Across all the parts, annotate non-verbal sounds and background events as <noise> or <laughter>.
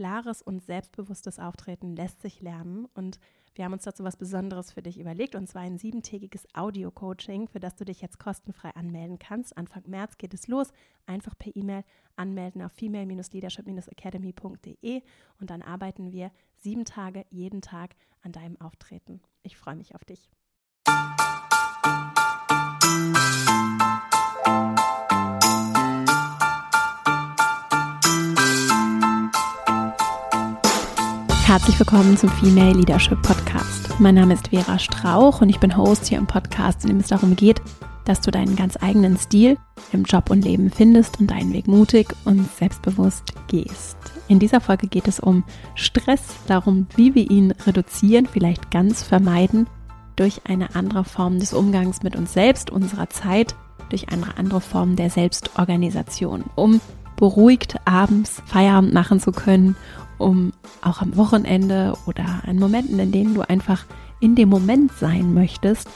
klares und selbstbewusstes Auftreten lässt sich lernen und wir haben uns dazu was Besonderes für dich überlegt und zwar ein siebentägiges Audio-Coaching, für das du dich jetzt kostenfrei anmelden kannst. Anfang März geht es los. Einfach per E-Mail anmelden auf female-leadership-academy.de und dann arbeiten wir sieben Tage jeden Tag an deinem Auftreten. Ich freue mich auf dich. Herzlich willkommen zum Female Leadership Podcast. Mein Name ist Vera Strauch und ich bin Host hier im Podcast, in dem es darum geht, dass du deinen ganz eigenen Stil im Job und Leben findest und deinen Weg mutig und selbstbewusst gehst. In dieser Folge geht es um Stress, darum, wie wir ihn reduzieren, vielleicht ganz vermeiden, durch eine andere Form des Umgangs mit uns selbst, unserer Zeit, durch eine andere Form der Selbstorganisation, um beruhigt abends Feierabend machen zu können um auch am Wochenende oder an Momenten, in denen du einfach in dem Moment sein möchtest,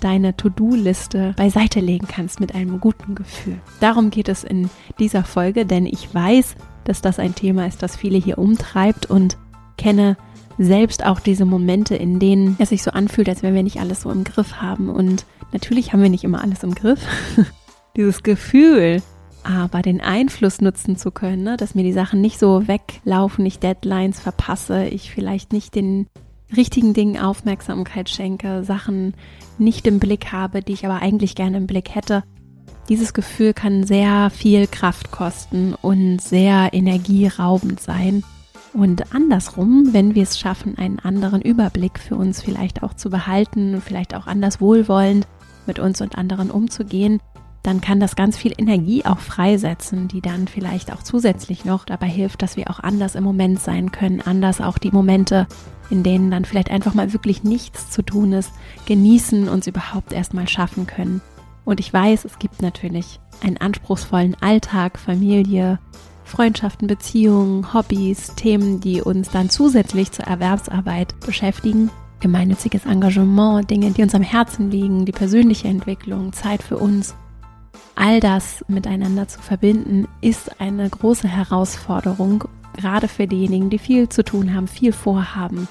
deine To-Do-Liste beiseite legen kannst mit einem guten Gefühl. Darum geht es in dieser Folge, denn ich weiß, dass das ein Thema ist, das viele hier umtreibt und kenne selbst auch diese Momente, in denen es sich so anfühlt, als wenn wir nicht alles so im Griff haben. Und natürlich haben wir nicht immer alles im Griff. <laughs> Dieses Gefühl, aber den Einfluss nutzen zu können, ne? dass mir die Sachen nicht so weglaufen, ich Deadlines verpasse, ich vielleicht nicht den richtigen Dingen Aufmerksamkeit schenke, Sachen nicht im Blick habe, die ich aber eigentlich gerne im Blick hätte. Dieses Gefühl kann sehr viel Kraft kosten und sehr energieraubend sein. Und andersrum, wenn wir es schaffen, einen anderen Überblick für uns vielleicht auch zu behalten vielleicht auch anders wohlwollend mit uns und anderen umzugehen, dann kann das ganz viel Energie auch freisetzen, die dann vielleicht auch zusätzlich noch dabei hilft, dass wir auch anders im Moment sein können, anders auch die Momente, in denen dann vielleicht einfach mal wirklich nichts zu tun ist, genießen, uns überhaupt erstmal schaffen können. Und ich weiß, es gibt natürlich einen anspruchsvollen Alltag, Familie, Freundschaften, Beziehungen, Hobbys, Themen, die uns dann zusätzlich zur Erwerbsarbeit beschäftigen. Gemeinnütziges Engagement, Dinge, die uns am Herzen liegen, die persönliche Entwicklung, Zeit für uns all das miteinander zu verbinden, ist eine große Herausforderung, gerade für diejenigen, die viel zu tun haben, viel vorhaben,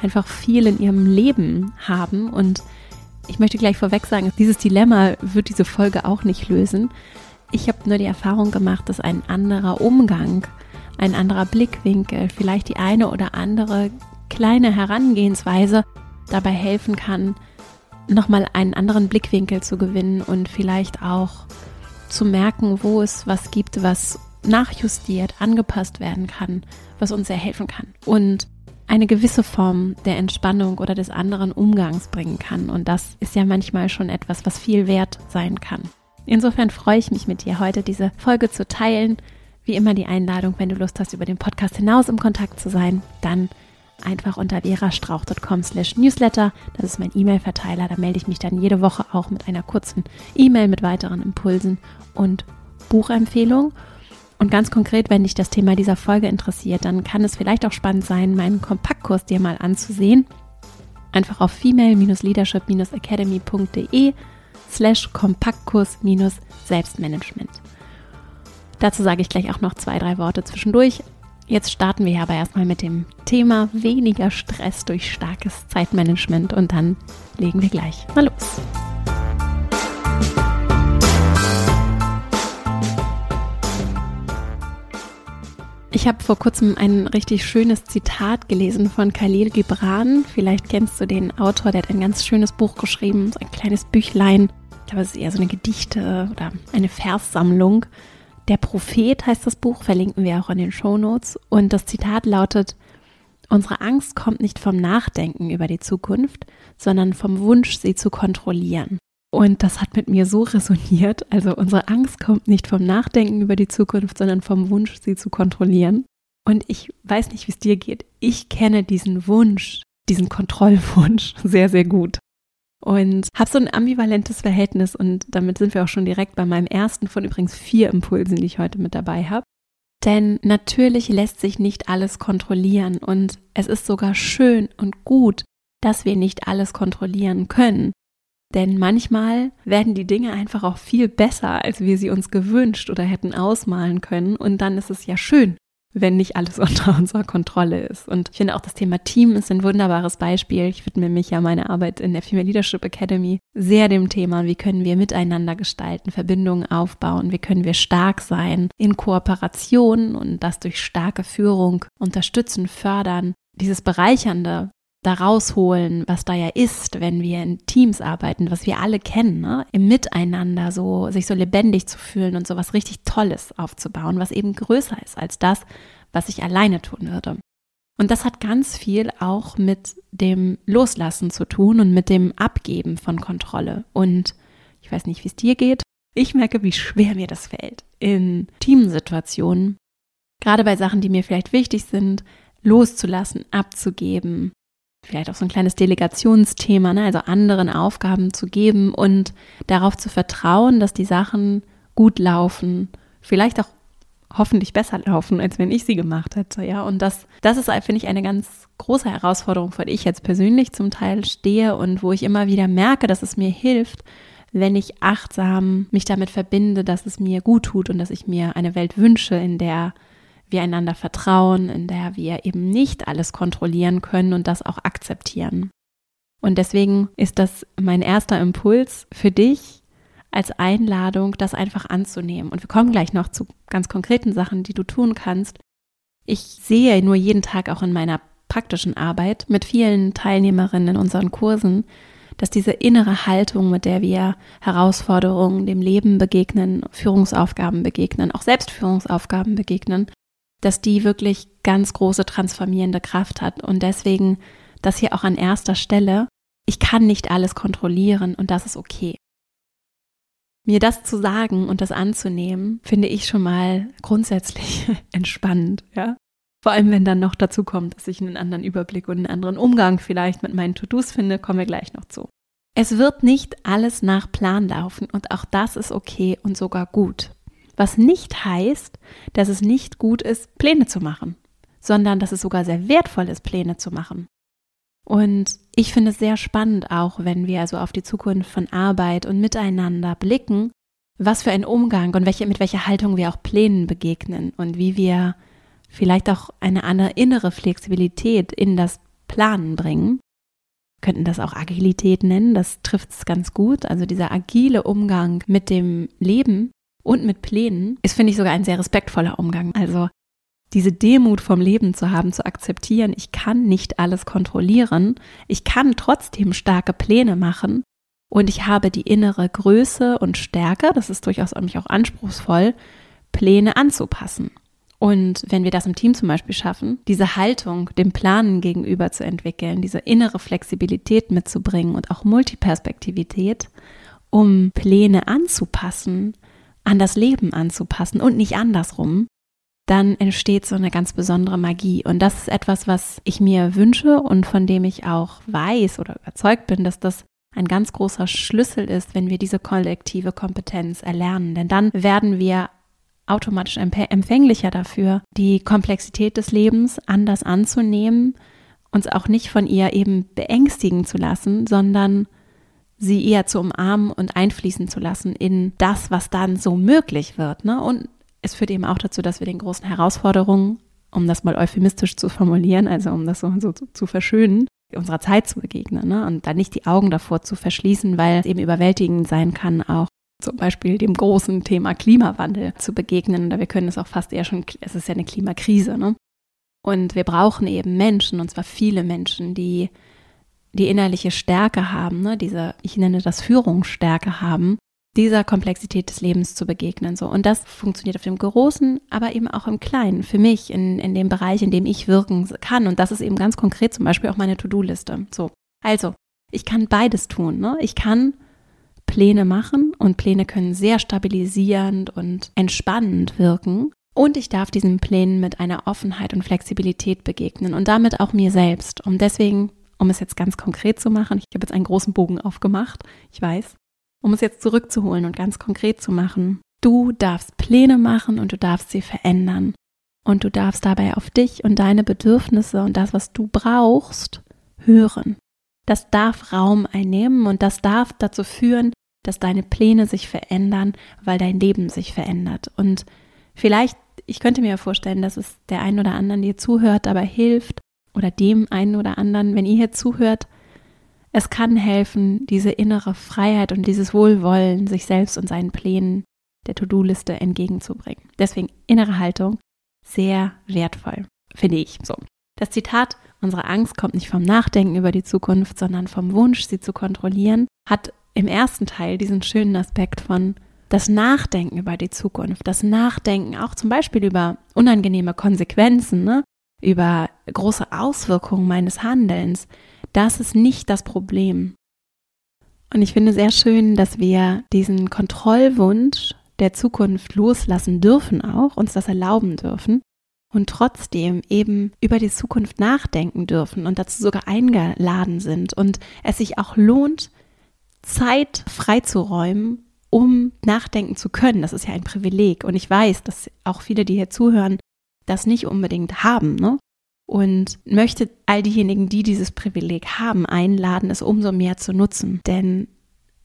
einfach viel in ihrem Leben haben. Und ich möchte gleich vorweg sagen, dieses Dilemma wird diese Folge auch nicht lösen. Ich habe nur die Erfahrung gemacht, dass ein anderer Umgang, ein anderer Blickwinkel, vielleicht die eine oder andere kleine Herangehensweise dabei helfen kann, nochmal einen anderen Blickwinkel zu gewinnen und vielleicht auch zu merken, wo es was gibt, was nachjustiert, angepasst werden kann, was uns sehr helfen kann und eine gewisse Form der Entspannung oder des anderen Umgangs bringen kann. Und das ist ja manchmal schon etwas, was viel wert sein kann. Insofern freue ich mich mit dir heute, diese Folge zu teilen. Wie immer die Einladung, wenn du Lust hast, über den Podcast hinaus im Kontakt zu sein, dann einfach unter verastrauch.com slash newsletter. Das ist mein E-Mail-Verteiler. Da melde ich mich dann jede Woche auch mit einer kurzen E-Mail mit weiteren Impulsen und Buchempfehlungen. Und ganz konkret, wenn dich das Thema dieser Folge interessiert, dann kann es vielleicht auch spannend sein, meinen Kompaktkurs dir mal anzusehen. Einfach auf female-leadership-academy.de slash Kompaktkurs-Selbstmanagement. Dazu sage ich gleich auch noch zwei, drei Worte zwischendurch. Jetzt starten wir aber erstmal mit dem Thema weniger Stress durch starkes Zeitmanagement und dann legen wir gleich mal los. Ich habe vor kurzem ein richtig schönes Zitat gelesen von Khalil Gibran. Vielleicht kennst du den Autor, der hat ein ganz schönes Buch geschrieben, so ein kleines Büchlein. Ich glaube, es ist eher so eine Gedichte oder eine Verssammlung. Der Prophet heißt das Buch, verlinken wir auch in den Show Notes. Und das Zitat lautet, unsere Angst kommt nicht vom Nachdenken über die Zukunft, sondern vom Wunsch, sie zu kontrollieren. Und das hat mit mir so resoniert. Also unsere Angst kommt nicht vom Nachdenken über die Zukunft, sondern vom Wunsch, sie zu kontrollieren. Und ich weiß nicht, wie es dir geht. Ich kenne diesen Wunsch, diesen Kontrollwunsch <laughs> sehr, sehr gut und habe so ein ambivalentes Verhältnis und damit sind wir auch schon direkt bei meinem ersten von übrigens vier Impulsen, die ich heute mit dabei habe. Denn natürlich lässt sich nicht alles kontrollieren und es ist sogar schön und gut, dass wir nicht alles kontrollieren können. Denn manchmal werden die Dinge einfach auch viel besser, als wir sie uns gewünscht oder hätten ausmalen können und dann ist es ja schön, wenn nicht alles <laughs> unter unserer Kontrolle ist. Und ich finde auch das Thema Team ist ein wunderbares Beispiel. Ich widme mich ja meine Arbeit in der Female Leadership Academy sehr dem Thema, wie können wir miteinander gestalten, Verbindungen aufbauen, wie können wir stark sein in Kooperation und das durch starke Führung unterstützen, fördern. Dieses Bereichernde, da rausholen, was da ja ist, wenn wir in Teams arbeiten, was wir alle kennen, ne? im Miteinander so sich so lebendig zu fühlen und so was richtig Tolles aufzubauen, was eben größer ist als das, was ich alleine tun würde. Und das hat ganz viel auch mit dem Loslassen zu tun und mit dem Abgeben von Kontrolle. Und ich weiß nicht, wie es dir geht. Ich merke, wie schwer mir das fällt in Teamsituationen, gerade bei Sachen, die mir vielleicht wichtig sind, loszulassen, abzugeben, vielleicht auch so ein kleines Delegationsthema, ne? also anderen Aufgaben zu geben und darauf zu vertrauen, dass die Sachen gut laufen, vielleicht auch hoffentlich besser laufen, als wenn ich sie gemacht hätte, ja. Und das, das ist, finde ich, eine ganz große Herausforderung, vor der ich jetzt persönlich zum Teil stehe und wo ich immer wieder merke, dass es mir hilft, wenn ich achtsam mich damit verbinde, dass es mir gut tut und dass ich mir eine Welt wünsche, in der wir einander vertrauen, in der wir eben nicht alles kontrollieren können und das auch akzeptieren. Und deswegen ist das mein erster Impuls für dich als Einladung, das einfach anzunehmen. Und wir kommen gleich noch zu ganz konkreten Sachen, die du tun kannst. Ich sehe nur jeden Tag auch in meiner praktischen Arbeit mit vielen Teilnehmerinnen in unseren Kursen, dass diese innere Haltung, mit der wir Herausforderungen, dem Leben begegnen, Führungsaufgaben begegnen, auch Selbstführungsaufgaben begegnen, dass die wirklich ganz große transformierende Kraft hat. Und deswegen das hier auch an erster Stelle. Ich kann nicht alles kontrollieren und das ist okay. Mir das zu sagen und das anzunehmen, finde ich schon mal grundsätzlich <laughs> entspannend, ja. Vor allem, wenn dann noch dazu kommt, dass ich einen anderen Überblick und einen anderen Umgang vielleicht mit meinen To-Dos finde, kommen wir gleich noch zu. Es wird nicht alles nach Plan laufen und auch das ist okay und sogar gut. Was nicht heißt, dass es nicht gut ist, Pläne zu machen, sondern dass es sogar sehr wertvoll ist, Pläne zu machen. Und ich finde es sehr spannend auch, wenn wir also auf die Zukunft von Arbeit und Miteinander blicken, was für ein Umgang und welche, mit welcher Haltung wir auch Plänen begegnen und wie wir vielleicht auch eine andere innere Flexibilität in das Planen bringen. Wir könnten das auch Agilität nennen, das trifft es ganz gut. Also dieser agile Umgang mit dem Leben und mit Plänen ist, finde ich, sogar ein sehr respektvoller Umgang. Also diese Demut vom Leben zu haben, zu akzeptieren, ich kann nicht alles kontrollieren, ich kann trotzdem starke Pläne machen und ich habe die innere Größe und Stärke, das ist durchaus auch anspruchsvoll, Pläne anzupassen. Und wenn wir das im Team zum Beispiel schaffen, diese Haltung dem Planen gegenüber zu entwickeln, diese innere Flexibilität mitzubringen und auch Multiperspektivität, um Pläne anzupassen, an das Leben anzupassen und nicht andersrum, dann entsteht so eine ganz besondere Magie. Und das ist etwas, was ich mir wünsche und von dem ich auch weiß oder überzeugt bin, dass das ein ganz großer Schlüssel ist, wenn wir diese kollektive Kompetenz erlernen. Denn dann werden wir automatisch empfänglicher dafür, die Komplexität des Lebens anders anzunehmen, uns auch nicht von ihr eben beängstigen zu lassen, sondern sie eher zu umarmen und einfließen zu lassen in das, was dann so möglich wird. Ne? Und es führt eben auch dazu, dass wir den großen Herausforderungen, um das mal euphemistisch zu formulieren, also um das so, so zu verschönen, unserer Zeit zu begegnen ne? und dann nicht die Augen davor zu verschließen, weil es eben überwältigend sein kann, auch zum Beispiel dem großen Thema Klimawandel zu begegnen. Oder wir können es auch fast eher schon, es ist ja eine Klimakrise. Ne? Und wir brauchen eben Menschen, und zwar viele Menschen, die die innerliche Stärke haben, ne, diese, ich nenne das Führungsstärke haben, dieser Komplexität des Lebens zu begegnen. So. Und das funktioniert auf dem Großen, aber eben auch im Kleinen, für mich, in, in dem Bereich, in dem ich wirken kann. Und das ist eben ganz konkret zum Beispiel auch meine To-Do-Liste. So. Also, ich kann beides tun. Ne? Ich kann Pläne machen und Pläne können sehr stabilisierend und entspannend wirken. Und ich darf diesen Plänen mit einer Offenheit und Flexibilität begegnen und damit auch mir selbst. Und deswegen um es jetzt ganz konkret zu machen, ich habe jetzt einen großen Bogen aufgemacht, ich weiß, um es jetzt zurückzuholen und ganz konkret zu machen. Du darfst Pläne machen und du darfst sie verändern. Und du darfst dabei auf dich und deine Bedürfnisse und das, was du brauchst, hören. Das darf Raum einnehmen und das darf dazu führen, dass deine Pläne sich verändern, weil dein Leben sich verändert. Und vielleicht ich könnte mir vorstellen, dass es der einen oder anderen, der zuhört, dabei hilft oder dem einen oder anderen, wenn ihr hier zuhört, es kann helfen, diese innere Freiheit und dieses Wohlwollen sich selbst und seinen Plänen der To-Do-Liste entgegenzubringen. Deswegen innere Haltung sehr wertvoll, finde ich so. Das Zitat, unsere Angst kommt nicht vom Nachdenken über die Zukunft, sondern vom Wunsch, sie zu kontrollieren, hat im ersten Teil diesen schönen Aspekt von das Nachdenken über die Zukunft, das Nachdenken auch zum Beispiel über unangenehme Konsequenzen, ne? Über große Auswirkungen meines Handelns, das ist nicht das Problem. Und ich finde sehr schön, dass wir diesen Kontrollwunsch der Zukunft loslassen dürfen auch, uns das erlauben dürfen und trotzdem eben über die Zukunft nachdenken dürfen und dazu sogar eingeladen sind und es sich auch lohnt, Zeit freizuräumen, um nachdenken zu können. Das ist ja ein Privileg und ich weiß, dass auch viele, die hier zuhören, das nicht unbedingt haben. Ne? und möchte all diejenigen, die dieses Privileg haben, einladen, es umso mehr zu nutzen. Denn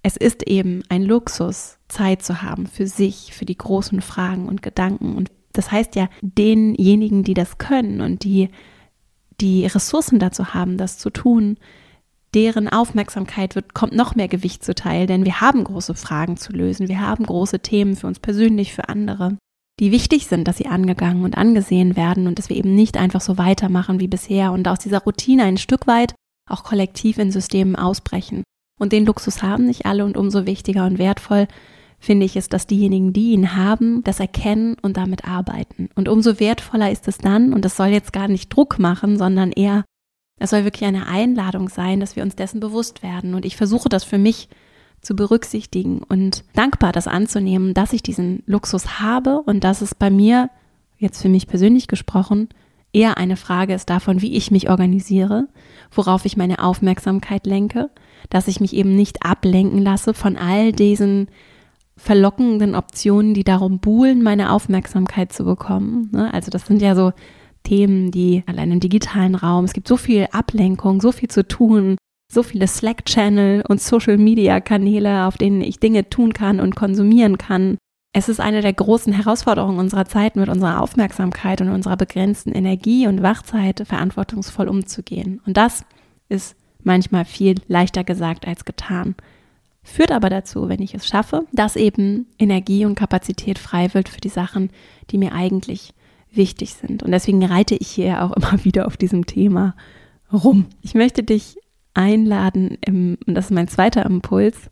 es ist eben ein Luxus, Zeit zu haben für sich, für die großen Fragen und Gedanken. Und das heißt ja, denjenigen, die das können und die die Ressourcen dazu haben, das zu tun, deren Aufmerksamkeit wird, kommt noch mehr Gewicht zuteil, denn wir haben große Fragen zu lösen, wir haben große Themen für uns persönlich, für andere die wichtig sind, dass sie angegangen und angesehen werden und dass wir eben nicht einfach so weitermachen wie bisher und aus dieser Routine ein Stück weit auch kollektiv in Systemen ausbrechen. Und den Luxus haben nicht alle und umso wichtiger und wertvoll finde ich es, dass diejenigen, die ihn haben, das erkennen und damit arbeiten. Und umso wertvoller ist es dann, und das soll jetzt gar nicht Druck machen, sondern eher, es soll wirklich eine Einladung sein, dass wir uns dessen bewusst werden. Und ich versuche das für mich zu berücksichtigen und dankbar das anzunehmen, dass ich diesen Luxus habe und dass es bei mir, jetzt für mich persönlich gesprochen, eher eine Frage ist davon, wie ich mich organisiere, worauf ich meine Aufmerksamkeit lenke, dass ich mich eben nicht ablenken lasse von all diesen verlockenden Optionen, die darum buhlen, meine Aufmerksamkeit zu bekommen. Ne? Also das sind ja so Themen, die allein im digitalen Raum, es gibt so viel Ablenkung, so viel zu tun, so viele Slack-Channel und Social-Media-Kanäle, auf denen ich Dinge tun kann und konsumieren kann. Es ist eine der großen Herausforderungen unserer Zeit, mit unserer Aufmerksamkeit und unserer begrenzten Energie und Wachzeit verantwortungsvoll umzugehen. Und das ist manchmal viel leichter gesagt als getan. Führt aber dazu, wenn ich es schaffe, dass eben Energie und Kapazität frei wird für die Sachen, die mir eigentlich wichtig sind. Und deswegen reite ich hier auch <laughs> immer wieder auf diesem Thema rum. Ich möchte dich einladen, im, und das ist mein zweiter Impuls,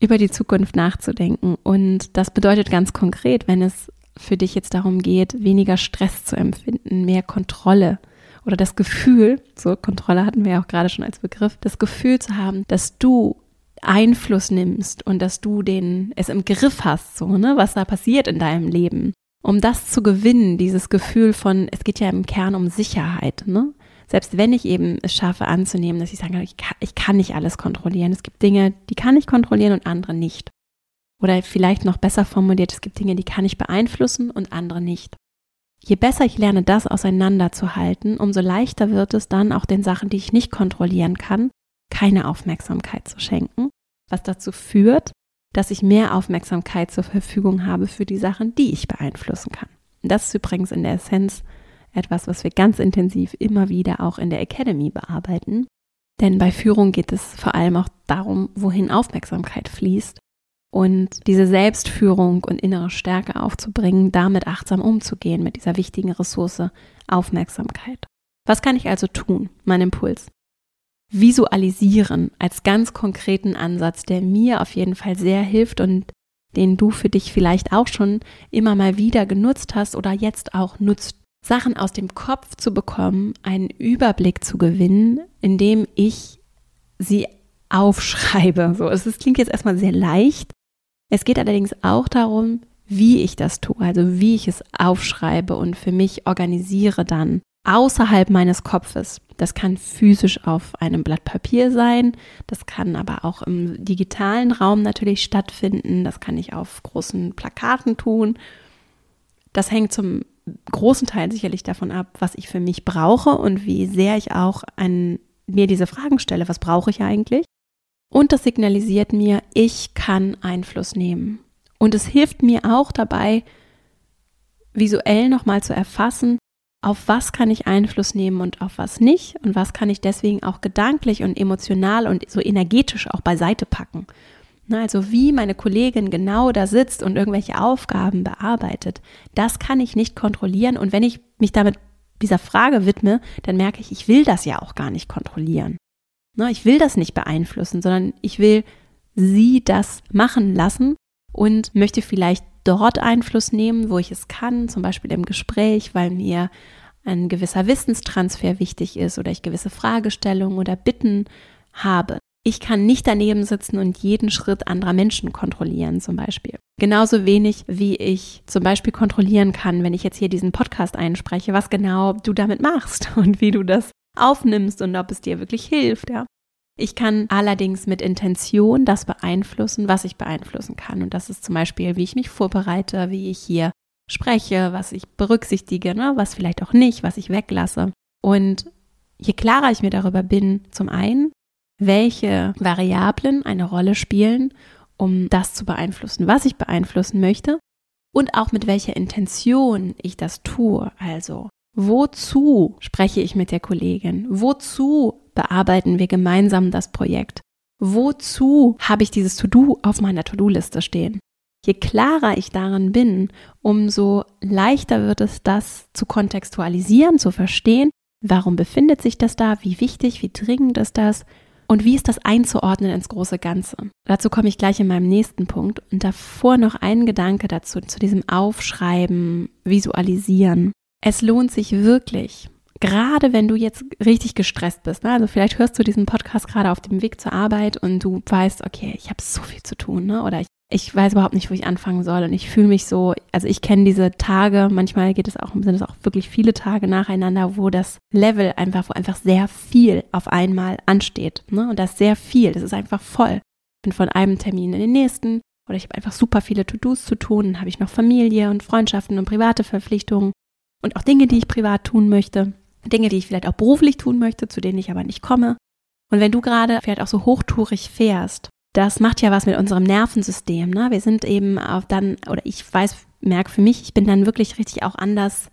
über die Zukunft nachzudenken. Und das bedeutet ganz konkret, wenn es für dich jetzt darum geht, weniger Stress zu empfinden, mehr Kontrolle oder das Gefühl, so Kontrolle hatten wir ja auch gerade schon als Begriff, das Gefühl zu haben, dass du Einfluss nimmst und dass du den es im Griff hast, so, ne, was da passiert in deinem Leben. Um das zu gewinnen, dieses Gefühl von, es geht ja im Kern um Sicherheit, ne? Selbst wenn ich eben es schaffe anzunehmen, dass ich sage, ich kann, ich kann nicht alles kontrollieren. Es gibt Dinge, die kann ich kontrollieren und andere nicht. Oder vielleicht noch besser formuliert, es gibt Dinge, die kann ich beeinflussen und andere nicht. Je besser ich lerne, das auseinanderzuhalten, umso leichter wird es dann auch den Sachen, die ich nicht kontrollieren kann, keine Aufmerksamkeit zu schenken, was dazu führt, dass ich mehr Aufmerksamkeit zur Verfügung habe für die Sachen, die ich beeinflussen kann. Das ist übrigens in der Essenz etwas, was wir ganz intensiv immer wieder auch in der Academy bearbeiten. Denn bei Führung geht es vor allem auch darum, wohin Aufmerksamkeit fließt und diese Selbstführung und innere Stärke aufzubringen, damit achtsam umzugehen mit dieser wichtigen Ressource Aufmerksamkeit. Was kann ich also tun? Mein Impuls. Visualisieren als ganz konkreten Ansatz, der mir auf jeden Fall sehr hilft und den du für dich vielleicht auch schon immer mal wieder genutzt hast oder jetzt auch nutzt Sachen aus dem Kopf zu bekommen, einen Überblick zu gewinnen, indem ich sie aufschreibe. So, es klingt jetzt erstmal sehr leicht. Es geht allerdings auch darum, wie ich das tue, also wie ich es aufschreibe und für mich organisiere dann außerhalb meines Kopfes. Das kann physisch auf einem Blatt Papier sein, das kann aber auch im digitalen Raum natürlich stattfinden, das kann ich auf großen Plakaten tun. Das hängt zum großen Teil sicherlich davon ab, was ich für mich brauche und wie sehr ich auch an mir diese Fragen stelle, was brauche ich eigentlich? Und das signalisiert mir, ich kann Einfluss nehmen. Und es hilft mir auch dabei, visuell nochmal zu erfassen, auf was kann ich Einfluss nehmen und auf was nicht und was kann ich deswegen auch gedanklich und emotional und so energetisch auch beiseite packen. Also wie meine Kollegin genau da sitzt und irgendwelche Aufgaben bearbeitet, das kann ich nicht kontrollieren. Und wenn ich mich damit dieser Frage widme, dann merke ich, ich will das ja auch gar nicht kontrollieren. Ich will das nicht beeinflussen, sondern ich will sie das machen lassen und möchte vielleicht dort Einfluss nehmen, wo ich es kann, zum Beispiel im Gespräch, weil mir ein gewisser Wissenstransfer wichtig ist oder ich gewisse Fragestellungen oder Bitten habe. Ich kann nicht daneben sitzen und jeden Schritt anderer Menschen kontrollieren, zum Beispiel. Genauso wenig, wie ich zum Beispiel kontrollieren kann, wenn ich jetzt hier diesen Podcast einspreche, was genau du damit machst <laughs> und wie du das aufnimmst und ob es dir wirklich hilft, ja. Ich kann allerdings mit Intention das beeinflussen, was ich beeinflussen kann. Und das ist zum Beispiel, wie ich mich vorbereite, wie ich hier spreche, was ich berücksichtige, ne, was vielleicht auch nicht, was ich weglasse. Und je klarer ich mir darüber bin, zum einen, welche Variablen eine Rolle spielen, um das zu beeinflussen, was ich beeinflussen möchte, und auch mit welcher Intention ich das tue. Also, wozu spreche ich mit der Kollegin? Wozu bearbeiten wir gemeinsam das Projekt? Wozu habe ich dieses To-Do auf meiner To-Do-Liste stehen? Je klarer ich darin bin, umso leichter wird es, das zu kontextualisieren, zu verstehen, warum befindet sich das da, wie wichtig, wie dringend ist das und wie ist das einzuordnen ins große Ganze. Dazu komme ich gleich in meinem nächsten Punkt und davor noch ein Gedanke dazu, zu diesem Aufschreiben, Visualisieren. Es lohnt sich wirklich, gerade wenn du jetzt richtig gestresst bist, ne? also vielleicht hörst du diesen Podcast gerade auf dem Weg zur Arbeit und du weißt, okay, ich habe so viel zu tun, ne? oder ich, ich weiß überhaupt nicht, wo ich anfangen soll und ich fühle mich so, also ich kenne diese Tage, manchmal geht es auch, sind es auch wirklich viele Tage nacheinander, wo das Level einfach, wo einfach sehr viel auf einmal ansteht, ne? und das sehr viel, das ist einfach voll. Ich bin von einem Termin in den nächsten oder ich habe einfach super viele To-Dos zu tun, dann habe ich noch Familie und Freundschaften und private Verpflichtungen und auch Dinge, die ich privat tun möchte. Dinge, die ich vielleicht auch beruflich tun möchte, zu denen ich aber nicht komme. Und wenn du gerade vielleicht auch so hochtourig fährst, das macht ja was mit unserem Nervensystem. Ne? Wir sind eben auch dann, oder ich weiß, merke für mich, ich bin dann wirklich richtig auch anders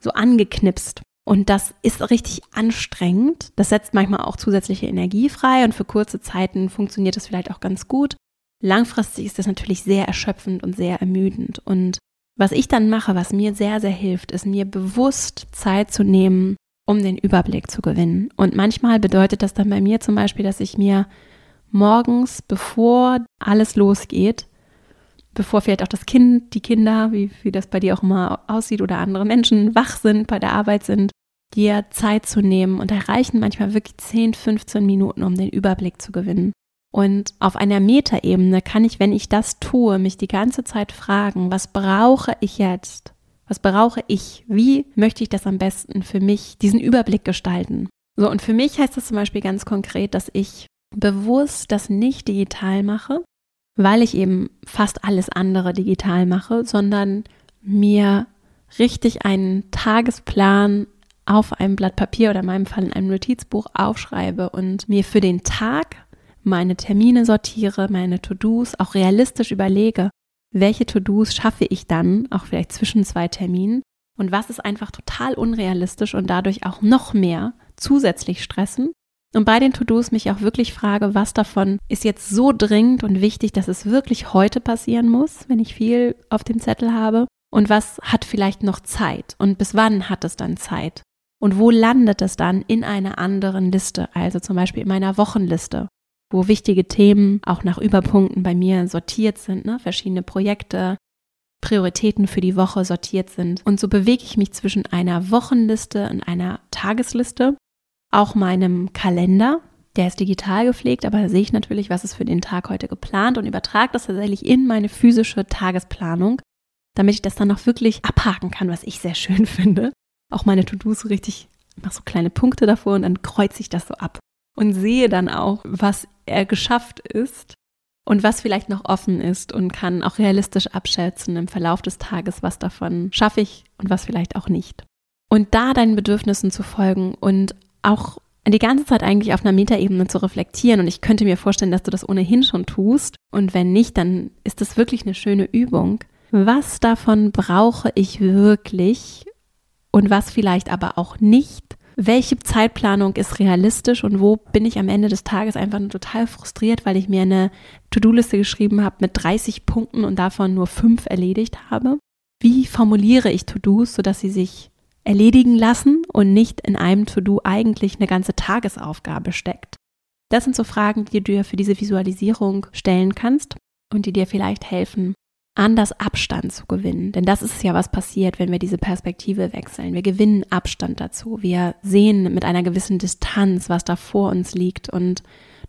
so angeknipst. Und das ist richtig anstrengend. Das setzt manchmal auch zusätzliche Energie frei und für kurze Zeiten funktioniert das vielleicht auch ganz gut. Langfristig ist das natürlich sehr erschöpfend und sehr ermüdend. Und was ich dann mache, was mir sehr, sehr hilft, ist mir bewusst Zeit zu nehmen, um den Überblick zu gewinnen. Und manchmal bedeutet das dann bei mir zum Beispiel, dass ich mir morgens, bevor alles losgeht, bevor vielleicht auch das Kind, die Kinder, wie, wie das bei dir auch immer aussieht, oder andere Menschen wach sind, bei der Arbeit sind, dir Zeit zu nehmen. Und da reichen manchmal wirklich 10, 15 Minuten, um den Überblick zu gewinnen. Und auf einer Metaebene kann ich, wenn ich das tue, mich die ganze Zeit fragen, was brauche ich jetzt? Was brauche ich? Wie möchte ich das am besten für mich, diesen Überblick gestalten? So, und für mich heißt das zum Beispiel ganz konkret, dass ich bewusst das nicht digital mache, weil ich eben fast alles andere digital mache, sondern mir richtig einen Tagesplan auf einem Blatt Papier oder in meinem Fall in einem Notizbuch aufschreibe und mir für den Tag meine Termine sortiere, meine To-Dos auch realistisch überlege, welche To-Dos schaffe ich dann, auch vielleicht zwischen zwei Terminen und was ist einfach total unrealistisch und dadurch auch noch mehr zusätzlich stressen. Und bei den To-Dos mich auch wirklich frage, was davon ist jetzt so dringend und wichtig, dass es wirklich heute passieren muss, wenn ich viel auf dem Zettel habe und was hat vielleicht noch Zeit und bis wann hat es dann Zeit und wo landet es dann in einer anderen Liste, also zum Beispiel in meiner Wochenliste wo wichtige Themen auch nach Überpunkten bei mir sortiert sind, ne? verschiedene Projekte, Prioritäten für die Woche sortiert sind. Und so bewege ich mich zwischen einer Wochenliste und einer Tagesliste, auch meinem Kalender. Der ist digital gepflegt, aber da sehe ich natürlich, was ist für den Tag heute geplant und übertrage das tatsächlich in meine physische Tagesplanung, damit ich das dann noch wirklich abhaken kann, was ich sehr schön <laughs> finde. Auch meine To-Dos richtig, ich mache so kleine Punkte davor und dann kreuze ich das so ab und sehe dann auch, was er geschafft ist und was vielleicht noch offen ist und kann auch realistisch abschätzen im Verlauf des Tages, was davon schaffe ich und was vielleicht auch nicht. Und da deinen Bedürfnissen zu folgen und auch die ganze Zeit eigentlich auf einer Metaebene zu reflektieren. Und ich könnte mir vorstellen, dass du das ohnehin schon tust. Und wenn nicht, dann ist das wirklich eine schöne Übung, was davon brauche ich wirklich und was vielleicht aber auch nicht. Welche Zeitplanung ist realistisch und wo bin ich am Ende des Tages einfach nur total frustriert, weil ich mir eine To-Do-Liste geschrieben habe mit 30 Punkten und davon nur fünf erledigt habe? Wie formuliere ich To-Dos, sodass sie sich erledigen lassen und nicht in einem To-Do eigentlich eine ganze Tagesaufgabe steckt? Das sind so Fragen, die du dir für diese Visualisierung stellen kannst und die dir vielleicht helfen, anders Abstand zu gewinnen. Denn das ist ja, was passiert, wenn wir diese Perspektive wechseln. Wir gewinnen Abstand dazu. Wir sehen mit einer gewissen Distanz, was da vor uns liegt und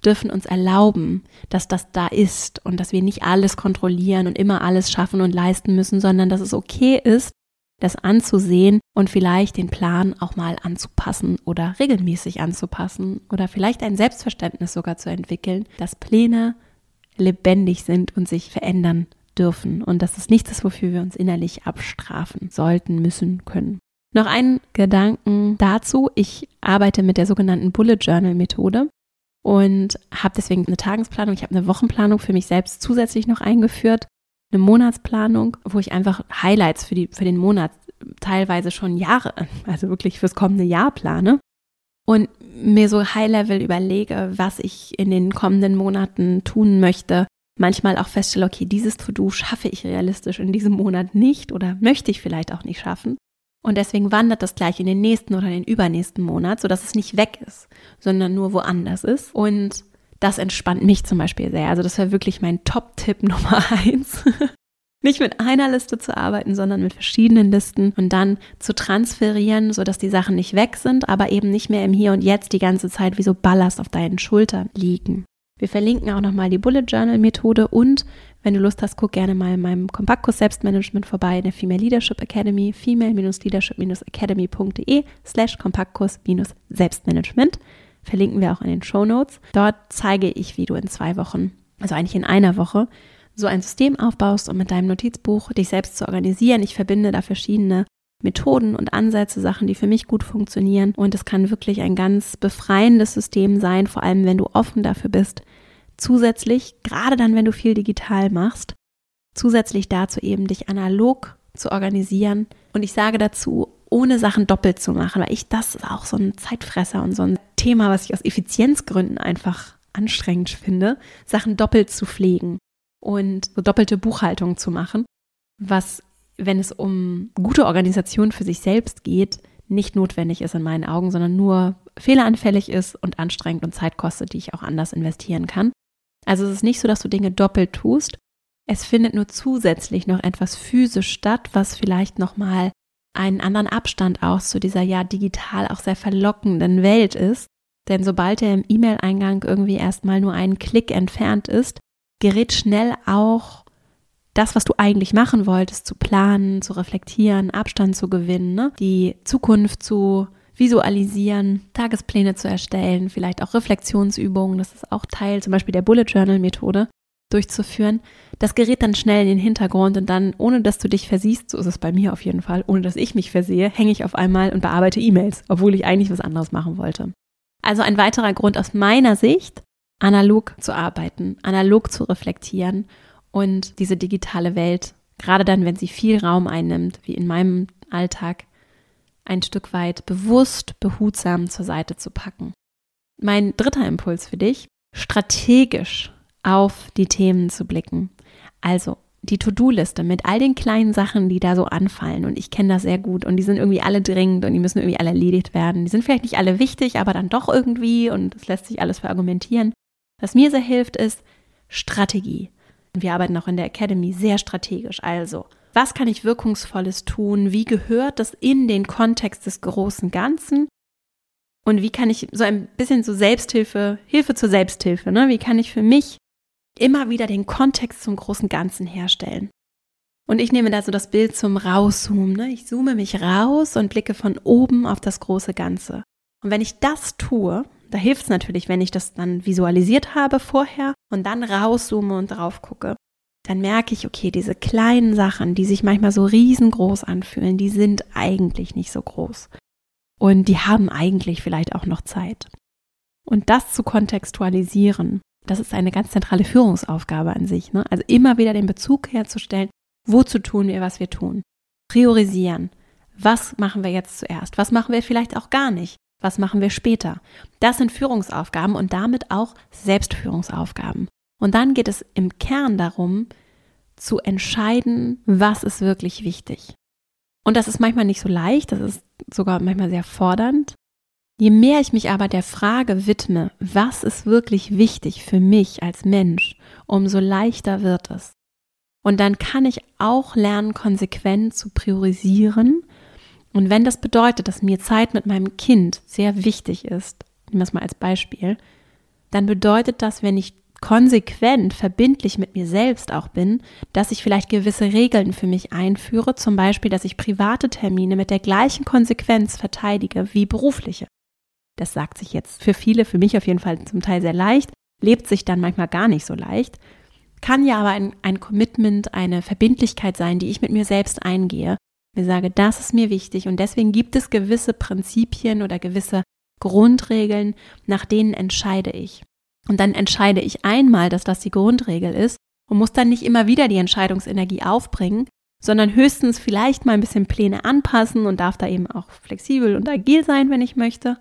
dürfen uns erlauben, dass das da ist und dass wir nicht alles kontrollieren und immer alles schaffen und leisten müssen, sondern dass es okay ist, das anzusehen und vielleicht den Plan auch mal anzupassen oder regelmäßig anzupassen oder vielleicht ein Selbstverständnis sogar zu entwickeln, dass Pläne lebendig sind und sich verändern dürfen und dass es nichts ist, wofür wir uns innerlich abstrafen sollten, müssen, können. Noch einen Gedanken dazu. Ich arbeite mit der sogenannten Bullet Journal Methode und habe deswegen eine Tagesplanung, ich habe eine Wochenplanung für mich selbst zusätzlich noch eingeführt, eine Monatsplanung, wo ich einfach Highlights für, die, für den Monat teilweise schon Jahre, also wirklich fürs kommende Jahr plane und mir so High-Level überlege, was ich in den kommenden Monaten tun möchte, manchmal auch feststelle, okay, dieses To-Do schaffe ich realistisch in diesem Monat nicht oder möchte ich vielleicht auch nicht schaffen. Und deswegen wandert das gleich in den nächsten oder den übernächsten Monat, sodass es nicht weg ist, sondern nur woanders ist. Und das entspannt mich zum Beispiel sehr. Also das wäre wirklich mein Top-Tipp <laughs> Nummer eins. <laughs> nicht mit einer Liste zu arbeiten, sondern mit verschiedenen Listen und dann zu transferieren, sodass die Sachen nicht weg sind, aber eben nicht mehr im Hier und Jetzt die ganze Zeit wie so Ballast auf deinen Schultern liegen. Wir verlinken auch nochmal die Bullet Journal Methode und wenn du Lust hast, guck gerne mal in meinem Kompaktkurs Selbstmanagement vorbei in der Female Leadership Academy, female-leadership-academy.de slash Kompaktkurs-Selbstmanagement. Verlinken wir auch in den Show Notes. Dort zeige ich, wie du in zwei Wochen, also eigentlich in einer Woche, so ein System aufbaust, um mit deinem Notizbuch dich selbst zu organisieren. Ich verbinde da verschiedene Methoden und Ansätze, Sachen, die für mich gut funktionieren. Und es kann wirklich ein ganz befreiendes System sein, vor allem wenn du offen dafür bist. Zusätzlich, gerade dann, wenn du viel digital machst, zusätzlich dazu eben dich analog zu organisieren. Und ich sage dazu, ohne Sachen doppelt zu machen, weil ich das ist auch so ein Zeitfresser und so ein Thema, was ich aus Effizienzgründen einfach anstrengend finde, Sachen doppelt zu pflegen und so doppelte Buchhaltung zu machen, was wenn es um gute Organisation für sich selbst geht, nicht notwendig ist in meinen Augen, sondern nur fehleranfällig ist und anstrengend und Zeit kostet, die ich auch anders investieren kann. Also es ist nicht so, dass du Dinge doppelt tust. Es findet nur zusätzlich noch etwas physisch statt, was vielleicht nochmal einen anderen Abstand aus zu dieser ja digital auch sehr verlockenden Welt ist. Denn sobald er im E-Mail-Eingang irgendwie erstmal nur einen Klick entfernt ist, gerät schnell auch das, was du eigentlich machen wolltest, zu planen, zu reflektieren, Abstand zu gewinnen, ne? die Zukunft zu visualisieren, Tagespläne zu erstellen, vielleicht auch Reflexionsübungen, das ist auch Teil zum Beispiel der Bullet Journal Methode durchzuführen. Das gerät dann schnell in den Hintergrund und dann, ohne dass du dich versiehst, so ist es bei mir auf jeden Fall, ohne dass ich mich versehe, hänge ich auf einmal und bearbeite E-Mails, obwohl ich eigentlich was anderes machen wollte. Also ein weiterer Grund aus meiner Sicht, analog zu arbeiten, analog zu reflektieren und diese digitale Welt, gerade dann, wenn sie viel Raum einnimmt, wie in meinem Alltag, ein Stück weit bewusst, behutsam zur Seite zu packen. Mein dritter Impuls für dich, strategisch auf die Themen zu blicken. Also die To-Do-Liste mit all den kleinen Sachen, die da so anfallen. Und ich kenne das sehr gut. Und die sind irgendwie alle dringend und die müssen irgendwie alle erledigt werden. Die sind vielleicht nicht alle wichtig, aber dann doch irgendwie. Und es lässt sich alles verargumentieren. Was mir sehr hilft, ist Strategie. Wir arbeiten auch in der Academy sehr strategisch. Also, was kann ich wirkungsvolles tun? Wie gehört das in den Kontext des großen Ganzen? Und wie kann ich so ein bisschen so Selbsthilfe, Hilfe zur Selbsthilfe, ne? Wie kann ich für mich immer wieder den Kontext zum großen Ganzen herstellen? Und ich nehme da so das Bild zum Rauszoomen. Ne? Ich zoome mich raus und blicke von oben auf das große Ganze. Und wenn ich das tue, da hilft es natürlich, wenn ich das dann visualisiert habe vorher und dann rauszoome und drauf gucke. Dann merke ich, okay, diese kleinen Sachen, die sich manchmal so riesengroß anfühlen, die sind eigentlich nicht so groß. Und die haben eigentlich vielleicht auch noch Zeit. Und das zu kontextualisieren, das ist eine ganz zentrale Führungsaufgabe an sich. Ne? Also immer wieder den Bezug herzustellen Wozu tun wir, was wir tun? Priorisieren. Was machen wir jetzt zuerst? Was machen wir vielleicht auch gar nicht? Was machen wir später? Das sind Führungsaufgaben und damit auch Selbstführungsaufgaben. Und dann geht es im Kern darum, zu entscheiden, was ist wirklich wichtig. Und das ist manchmal nicht so leicht, das ist sogar manchmal sehr fordernd. Je mehr ich mich aber der Frage widme, was ist wirklich wichtig für mich als Mensch, umso leichter wird es. Und dann kann ich auch lernen, konsequent zu priorisieren. Und wenn das bedeutet, dass mir Zeit mit meinem Kind sehr wichtig ist, nehmen wir es mal als Beispiel, dann bedeutet das, wenn ich konsequent, verbindlich mit mir selbst auch bin, dass ich vielleicht gewisse Regeln für mich einführe, zum Beispiel, dass ich private Termine mit der gleichen Konsequenz verteidige wie berufliche. Das sagt sich jetzt für viele, für mich auf jeden Fall zum Teil sehr leicht, lebt sich dann manchmal gar nicht so leicht, kann ja aber ein, ein Commitment, eine Verbindlichkeit sein, die ich mit mir selbst eingehe. Ich sage, das ist mir wichtig und deswegen gibt es gewisse Prinzipien oder gewisse Grundregeln, nach denen entscheide ich. Und dann entscheide ich einmal, dass das die Grundregel ist und muss dann nicht immer wieder die Entscheidungsenergie aufbringen, sondern höchstens vielleicht mal ein bisschen Pläne anpassen und darf da eben auch flexibel und agil sein, wenn ich möchte.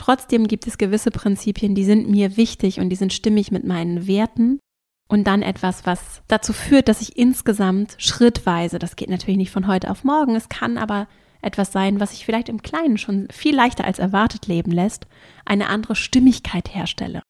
Trotzdem gibt es gewisse Prinzipien, die sind mir wichtig und die sind stimmig mit meinen Werten. Und dann etwas, was dazu führt, dass ich insgesamt schrittweise, das geht natürlich nicht von heute auf morgen, es kann aber etwas sein, was sich vielleicht im Kleinen schon viel leichter als erwartet leben lässt, eine andere Stimmigkeit herstelle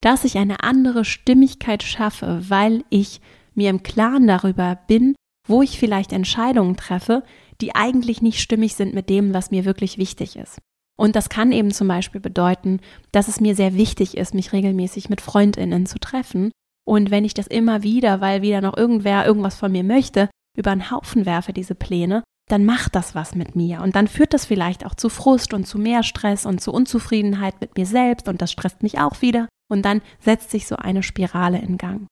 dass ich eine andere Stimmigkeit schaffe, weil ich mir im Klaren darüber bin, wo ich vielleicht Entscheidungen treffe, die eigentlich nicht stimmig sind mit dem, was mir wirklich wichtig ist. Und das kann eben zum Beispiel bedeuten, dass es mir sehr wichtig ist, mich regelmäßig mit Freundinnen zu treffen. Und wenn ich das immer wieder, weil wieder noch irgendwer irgendwas von mir möchte, über einen Haufen werfe, diese Pläne, dann macht das was mit mir. Und dann führt das vielleicht auch zu Frust und zu mehr Stress und zu Unzufriedenheit mit mir selbst. Und das stresst mich auch wieder. Und dann setzt sich so eine Spirale in Gang.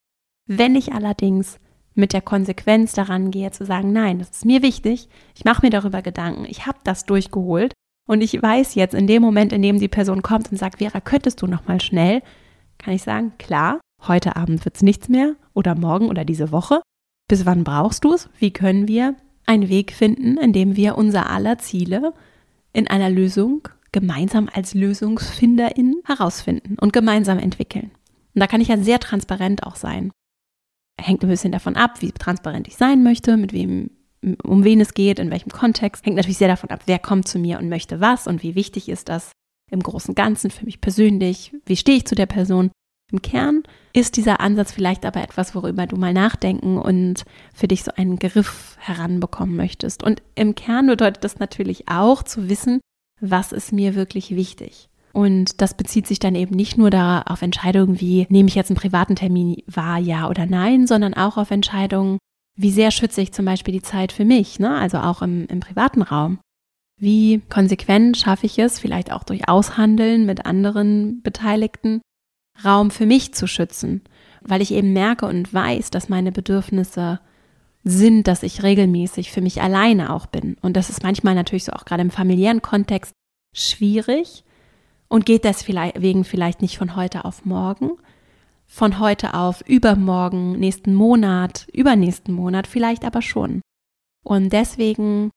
Wenn ich allerdings mit der Konsequenz daran gehe, zu sagen, nein, das ist mir wichtig, ich mache mir darüber Gedanken, ich habe das durchgeholt und ich weiß jetzt in dem Moment, in dem die Person kommt und sagt, Vera, könntest du noch mal schnell, kann ich sagen, klar, heute Abend wird es nichts mehr oder morgen oder diese Woche. Bis wann brauchst du es? Wie können wir einen Weg finden, in dem wir unser aller Ziele in einer Lösung gemeinsam als LösungsfinderInnen herausfinden und gemeinsam entwickeln. Und da kann ich ja sehr transparent auch sein. Hängt ein bisschen davon ab, wie transparent ich sein möchte, mit wem, um wen es geht, in welchem Kontext. Hängt natürlich sehr davon ab, wer kommt zu mir und möchte was und wie wichtig ist das im großen Ganzen für mich persönlich. Wie stehe ich zu der Person? Im Kern ist dieser Ansatz vielleicht aber etwas, worüber du mal nachdenken und für dich so einen Griff heranbekommen möchtest. Und im Kern bedeutet das natürlich auch zu wissen, was ist mir wirklich wichtig. Und das bezieht sich dann eben nicht nur da auf Entscheidungen wie, nehme ich jetzt einen privaten Termin wahr, ja oder nein, sondern auch auf Entscheidungen, wie sehr schütze ich zum Beispiel die Zeit für mich, ne? also auch im, im privaten Raum. Wie konsequent schaffe ich es, vielleicht auch durch Aushandeln mit anderen Beteiligten, Raum für mich zu schützen, weil ich eben merke und weiß, dass meine Bedürfnisse sind, dass ich regelmäßig für mich alleine auch bin. Und das ist manchmal natürlich so auch gerade im familiären Kontext schwierig und geht deswegen vielleicht nicht von heute auf morgen, von heute auf übermorgen, nächsten Monat, übernächsten Monat vielleicht aber schon. Und deswegen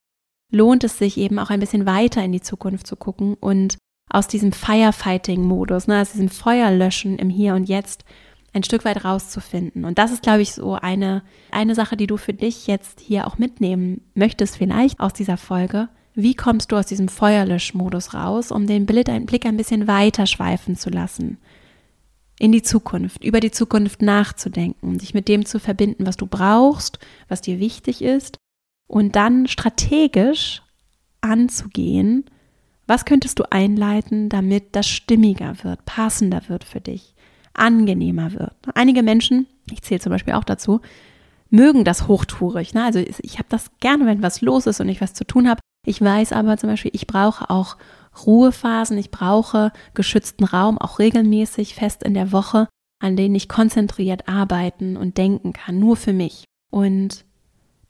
lohnt es sich eben auch ein bisschen weiter in die Zukunft zu gucken und aus diesem Firefighting-Modus, ne, aus diesem Feuerlöschen im Hier und Jetzt ein Stück weit rauszufinden. Und das ist, glaube ich, so eine, eine Sache, die du für dich jetzt hier auch mitnehmen möchtest, vielleicht aus dieser Folge. Wie kommst du aus diesem Feuerlöschmodus raus, um den Blick ein bisschen weiter schweifen zu lassen? In die Zukunft, über die Zukunft nachzudenken, dich mit dem zu verbinden, was du brauchst, was dir wichtig ist und dann strategisch anzugehen, was könntest du einleiten, damit das stimmiger wird, passender wird für dich? angenehmer wird. Einige Menschen, ich zähle zum Beispiel auch dazu, mögen das hochtourig. Ne? Also ich habe das gerne, wenn was los ist und ich was zu tun habe. Ich weiß aber zum Beispiel, ich brauche auch Ruhephasen, ich brauche geschützten Raum, auch regelmäßig fest in der Woche, an denen ich konzentriert arbeiten und denken kann, nur für mich. Und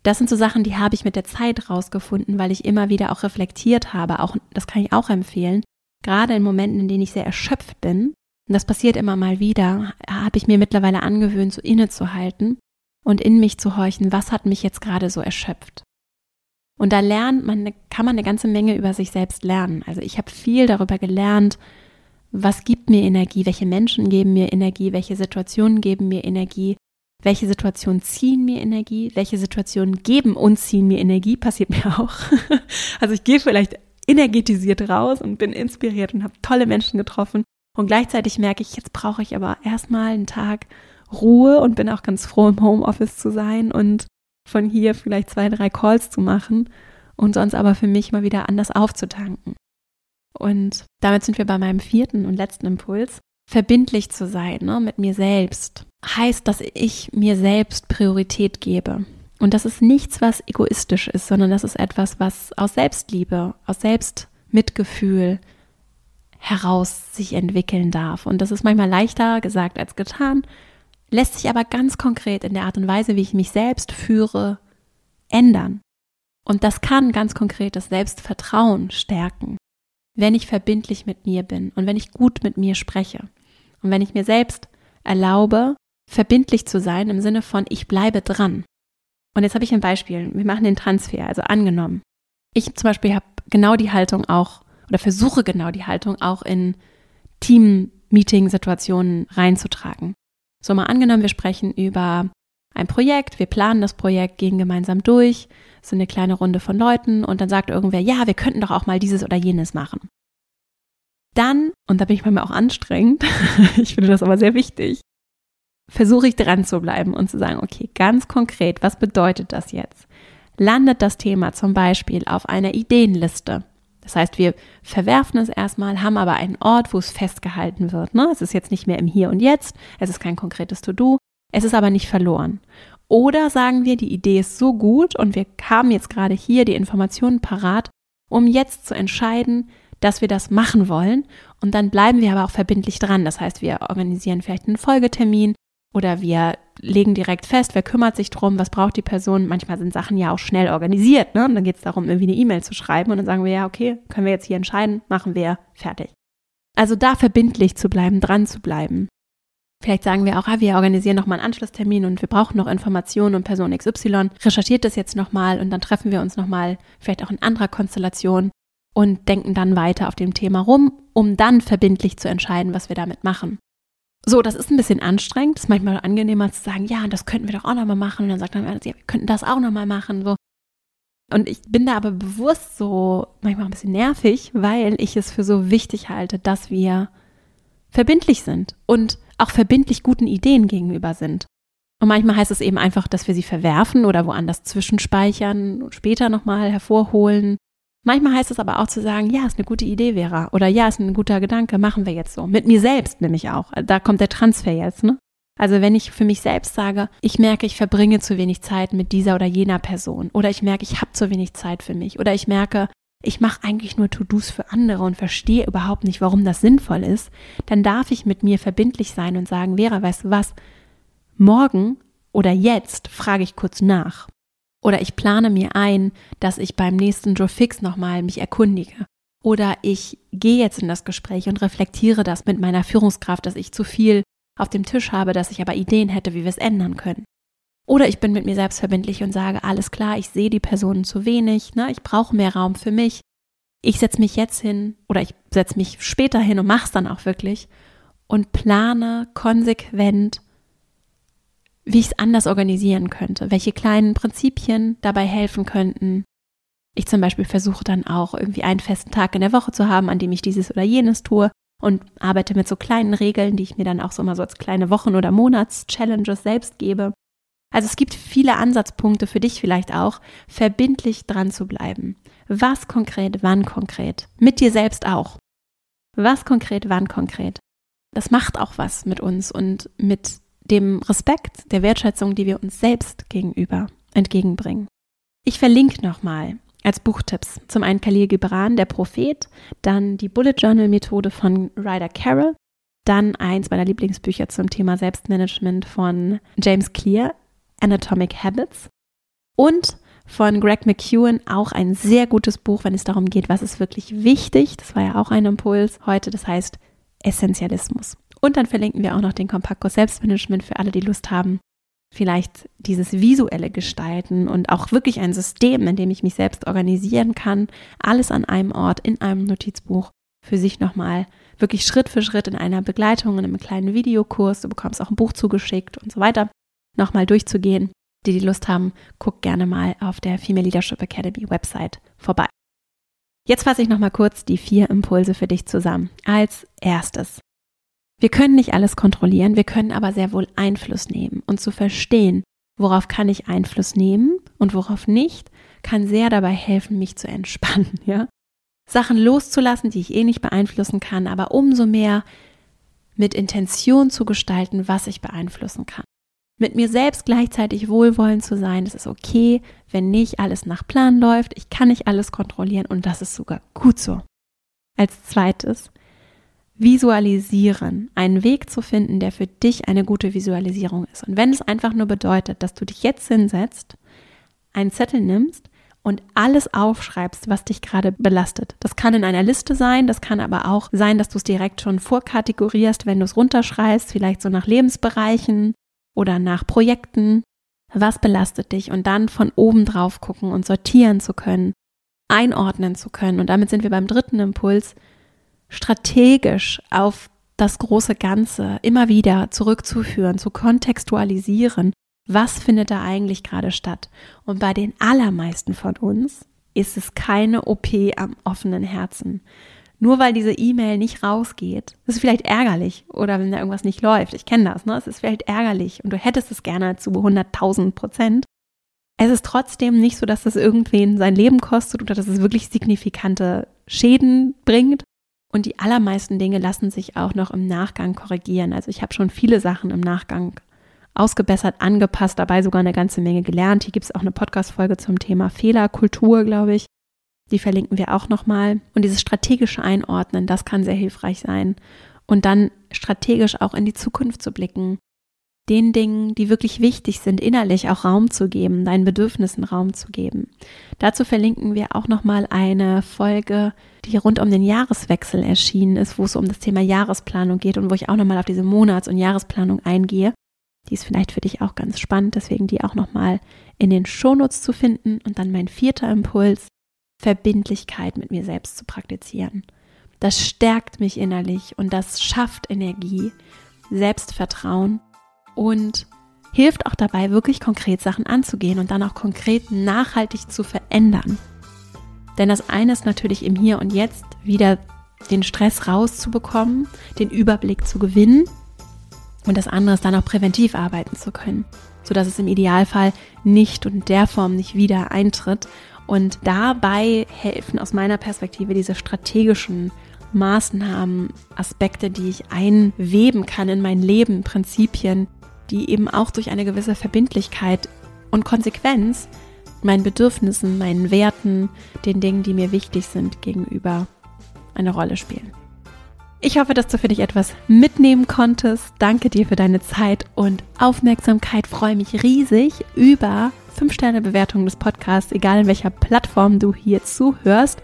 das sind so Sachen, die habe ich mit der Zeit rausgefunden, weil ich immer wieder auch reflektiert habe. Auch, das kann ich auch empfehlen. Gerade in Momenten, in denen ich sehr erschöpft bin, und das passiert immer mal wieder, habe ich mir mittlerweile angewöhnt, so innezuhalten und in mich zu horchen, was hat mich jetzt gerade so erschöpft. Und da lernt man, kann man eine ganze Menge über sich selbst lernen. Also ich habe viel darüber gelernt, was gibt mir Energie, welche Menschen geben mir Energie, welche Situationen geben mir Energie, welche Situationen ziehen mir Energie, welche Situationen geben und ziehen mir Energie, passiert mir auch. <laughs> Also ich gehe vielleicht energetisiert raus und bin inspiriert und habe tolle Menschen getroffen und gleichzeitig merke ich, jetzt brauche ich aber erstmal einen Tag Ruhe und bin auch ganz froh im Homeoffice zu sein und von hier vielleicht zwei, drei Calls zu machen und sonst aber für mich mal wieder anders aufzutanken. Und damit sind wir bei meinem vierten und letzten Impuls. Verbindlich zu sein ne, mit mir selbst heißt, dass ich mir selbst Priorität gebe. Und das ist nichts, was egoistisch ist, sondern das ist etwas, was aus Selbstliebe, aus Selbstmitgefühl heraus sich entwickeln darf. Und das ist manchmal leichter gesagt als getan, lässt sich aber ganz konkret in der Art und Weise, wie ich mich selbst führe, ändern. Und das kann ganz konkret das Selbstvertrauen stärken wenn ich verbindlich mit mir bin und wenn ich gut mit mir spreche und wenn ich mir selbst erlaube, verbindlich zu sein im Sinne von ich bleibe dran. Und jetzt habe ich ein Beispiel. Wir machen den Transfer, also angenommen. Ich zum Beispiel habe genau die Haltung auch oder versuche genau die Haltung auch in Team-Meeting-Situationen reinzutragen. So mal angenommen, wir sprechen über ein Projekt, wir planen das Projekt, gehen gemeinsam durch, so eine kleine Runde von Leuten und dann sagt irgendwer, ja, wir könnten doch auch mal dieses oder jenes machen. Dann, und da bin ich mir auch anstrengend, <laughs> ich finde das aber sehr wichtig, versuche ich dran zu bleiben und zu sagen, okay, ganz konkret, was bedeutet das jetzt? Landet das Thema zum Beispiel auf einer Ideenliste? Das heißt, wir verwerfen es erstmal, haben aber einen Ort, wo es festgehalten wird. Ne? Es ist jetzt nicht mehr im Hier und Jetzt, es ist kein konkretes To-Do, es ist aber nicht verloren. Oder sagen wir, die Idee ist so gut und wir haben jetzt gerade hier die Informationen parat, um jetzt zu entscheiden, dass wir das machen wollen. Und dann bleiben wir aber auch verbindlich dran. Das heißt, wir organisieren vielleicht einen Folgetermin oder wir legen direkt fest, wer kümmert sich drum, was braucht die Person. Manchmal sind Sachen ja auch schnell organisiert. Ne? Und dann geht es darum, irgendwie eine E-Mail zu schreiben. Und dann sagen wir, ja, okay, können wir jetzt hier entscheiden, machen wir, fertig. Also da verbindlich zu bleiben, dran zu bleiben. Vielleicht sagen wir auch, ah, wir organisieren nochmal einen Anschlusstermin und wir brauchen noch Informationen und Person XY recherchiert das jetzt nochmal und dann treffen wir uns nochmal, vielleicht auch in anderer Konstellation und denken dann weiter auf dem Thema rum, um dann verbindlich zu entscheiden, was wir damit machen. So, das ist ein bisschen anstrengend. Das ist manchmal angenehmer zu sagen, ja, das könnten wir doch auch nochmal machen. Und dann sagt einer, ja, wir könnten das auch nochmal machen. So. Und ich bin da aber bewusst so manchmal ein bisschen nervig, weil ich es für so wichtig halte, dass wir verbindlich sind und auch verbindlich guten Ideen gegenüber sind. Und manchmal heißt es eben einfach, dass wir sie verwerfen oder woanders zwischenspeichern und später nochmal hervorholen. Manchmal heißt es aber auch zu sagen, ja, ist eine gute Idee, Vera. Oder ja, ist ein guter Gedanke, machen wir jetzt so. Mit mir selbst nämlich auch. Da kommt der Transfer jetzt, ne? Also wenn ich für mich selbst sage, ich merke, ich verbringe zu wenig Zeit mit dieser oder jener Person. Oder ich merke, ich habe zu wenig Zeit für mich. Oder ich merke, ich mache eigentlich nur To-Dos für andere und verstehe überhaupt nicht, warum das sinnvoll ist, dann darf ich mit mir verbindlich sein und sagen, Vera, weißt du was, morgen oder jetzt frage ich kurz nach. Oder ich plane mir ein, dass ich beim nächsten Joe Fix nochmal mich erkundige. Oder ich gehe jetzt in das Gespräch und reflektiere das mit meiner Führungskraft, dass ich zu viel auf dem Tisch habe, dass ich aber Ideen hätte, wie wir es ändern können. Oder ich bin mit mir selbst verbindlich und sage, alles klar, ich sehe die Personen zu wenig, ne? ich brauche mehr Raum für mich. Ich setze mich jetzt hin oder ich setze mich später hin und mache es dann auch wirklich und plane konsequent, wie ich es anders organisieren könnte, welche kleinen Prinzipien dabei helfen könnten. Ich zum Beispiel versuche dann auch irgendwie einen festen Tag in der Woche zu haben, an dem ich dieses oder jenes tue und arbeite mit so kleinen Regeln, die ich mir dann auch so mal so als kleine Wochen- oder Monats-Challenges selbst gebe. Also es gibt viele Ansatzpunkte für dich vielleicht auch, verbindlich dran zu bleiben. Was konkret, wann konkret. Mit dir selbst auch. Was konkret, wann konkret. Das macht auch was mit uns und mit dem Respekt, der Wertschätzung, die wir uns selbst gegenüber entgegenbringen. Ich verlinke nochmal als Buchtipps zum einen Khalil Gibran, der Prophet, dann die Bullet Journal Methode von Ryder Carroll, dann eins meiner Lieblingsbücher zum Thema Selbstmanagement von James Clear, Anatomic Habits und von Greg McEwen auch ein sehr gutes Buch, wenn es darum geht, was ist wirklich wichtig. Das war ja auch ein Impuls heute, das heißt Essentialismus. Und dann verlinken wir auch noch den Kompaktkurs Selbstmanagement für alle, die Lust haben, vielleicht dieses visuelle Gestalten und auch wirklich ein System, in dem ich mich selbst organisieren kann, alles an einem Ort in einem Notizbuch für sich nochmal wirklich Schritt für Schritt in einer Begleitung, in einem kleinen Videokurs, du bekommst auch ein Buch zugeschickt und so weiter, nochmal durchzugehen. Die, die Lust haben, guck gerne mal auf der Female Leadership Academy Website vorbei. Jetzt fasse ich nochmal kurz die vier Impulse für dich zusammen. Als erstes, wir können nicht alles kontrollieren, wir können aber sehr wohl Einfluss nehmen. Und zu verstehen, worauf kann ich Einfluss nehmen und worauf nicht, kann sehr dabei helfen, mich zu entspannen, <laughs> ja. Sachen loszulassen, die ich eh nicht beeinflussen kann, aber umso mehr mit Intention zu gestalten, was ich beeinflussen kann. Mit mir selbst gleichzeitig wohlwollend zu sein, es ist okay, wenn nicht alles nach Plan läuft, ich kann nicht alles kontrollieren und das ist sogar gut so. Als zweites, visualisieren, einen Weg zu finden, der für dich eine gute Visualisierung ist. Und wenn es einfach nur bedeutet, dass du dich jetzt hinsetzt, einen Zettel nimmst und alles aufschreibst, was dich gerade belastet. Das kann in einer Liste sein, das kann aber auch sein, dass du es direkt schon vorkategorierst, wenn du es runterschreibst, vielleicht so nach Lebensbereichen oder nach Projekten. Was belastet dich? Und dann von oben drauf gucken und sortieren zu können, einordnen zu können. Und damit sind wir beim dritten Impuls, strategisch auf das große Ganze immer wieder zurückzuführen, zu kontextualisieren, was findet da eigentlich gerade statt. Und bei den allermeisten von uns ist es keine OP am offenen Herzen. Nur weil diese E-Mail nicht rausgeht, ist vielleicht ärgerlich oder wenn da irgendwas nicht läuft. Ich kenne das, ne? Es ist vielleicht ärgerlich und du hättest es gerne zu 100.000 Prozent. Es ist trotzdem nicht so, dass das irgendwen sein Leben kostet oder dass es wirklich signifikante Schäden bringt, und die allermeisten Dinge lassen sich auch noch im Nachgang korrigieren. Also ich habe schon viele Sachen im Nachgang ausgebessert, angepasst, dabei sogar eine ganze Menge gelernt. Hier gibt es auch eine Podcast-Folge zum Thema Fehlerkultur, glaube ich. Die verlinken wir auch nochmal. Und dieses strategische Einordnen, das kann sehr hilfreich sein. Und dann strategisch auch in die Zukunft zu blicken den Dingen, die wirklich wichtig sind, innerlich auch Raum zu geben, deinen Bedürfnissen Raum zu geben. Dazu verlinken wir auch nochmal eine Folge, die rund um den Jahreswechsel erschienen ist, wo es um das Thema Jahresplanung geht und wo ich auch nochmal auf diese Monats- und Jahresplanung eingehe. Die ist vielleicht für dich auch ganz spannend, deswegen die auch nochmal in den Shownotes zu finden. Und dann mein vierter Impuls, Verbindlichkeit mit mir selbst zu praktizieren. Das stärkt mich innerlich und das schafft Energie, Selbstvertrauen und hilft auch dabei, wirklich konkret Sachen anzugehen und dann auch konkret nachhaltig zu verändern. Denn das eine ist natürlich im Hier und Jetzt wieder den Stress rauszubekommen, den Überblick zu gewinnen und das andere ist dann auch präventiv arbeiten zu können, sodass es im Idealfall nicht und in der Form nicht wieder eintritt. Und dabei helfen aus meiner Perspektive diese strategischen Maßnahmen, Aspekte, die ich einweben kann in mein Leben, Prinzipien, die eben auch durch eine gewisse Verbindlichkeit und Konsequenz meinen Bedürfnissen, meinen Werten, den Dingen, die mir wichtig sind, gegenüber eine Rolle spielen. Ich hoffe, dass du für dich etwas mitnehmen konntest. Danke dir für deine Zeit und Aufmerksamkeit. freue mich riesig über 5-Sterne-Bewertungen des Podcasts, egal in welcher Plattform du hier zuhörst.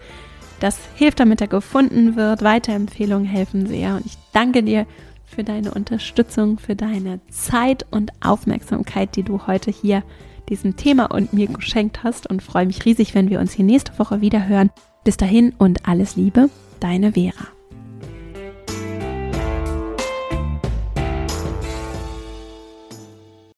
Das hilft, damit er gefunden wird. Weiterempfehlungen helfen sehr. Und ich danke dir für deine Unterstützung, für deine Zeit und Aufmerksamkeit, die du heute hier diesem Thema und mir geschenkt hast und freue mich riesig, wenn wir uns hier nächste Woche wieder hören. Bis dahin und alles Liebe, deine Vera.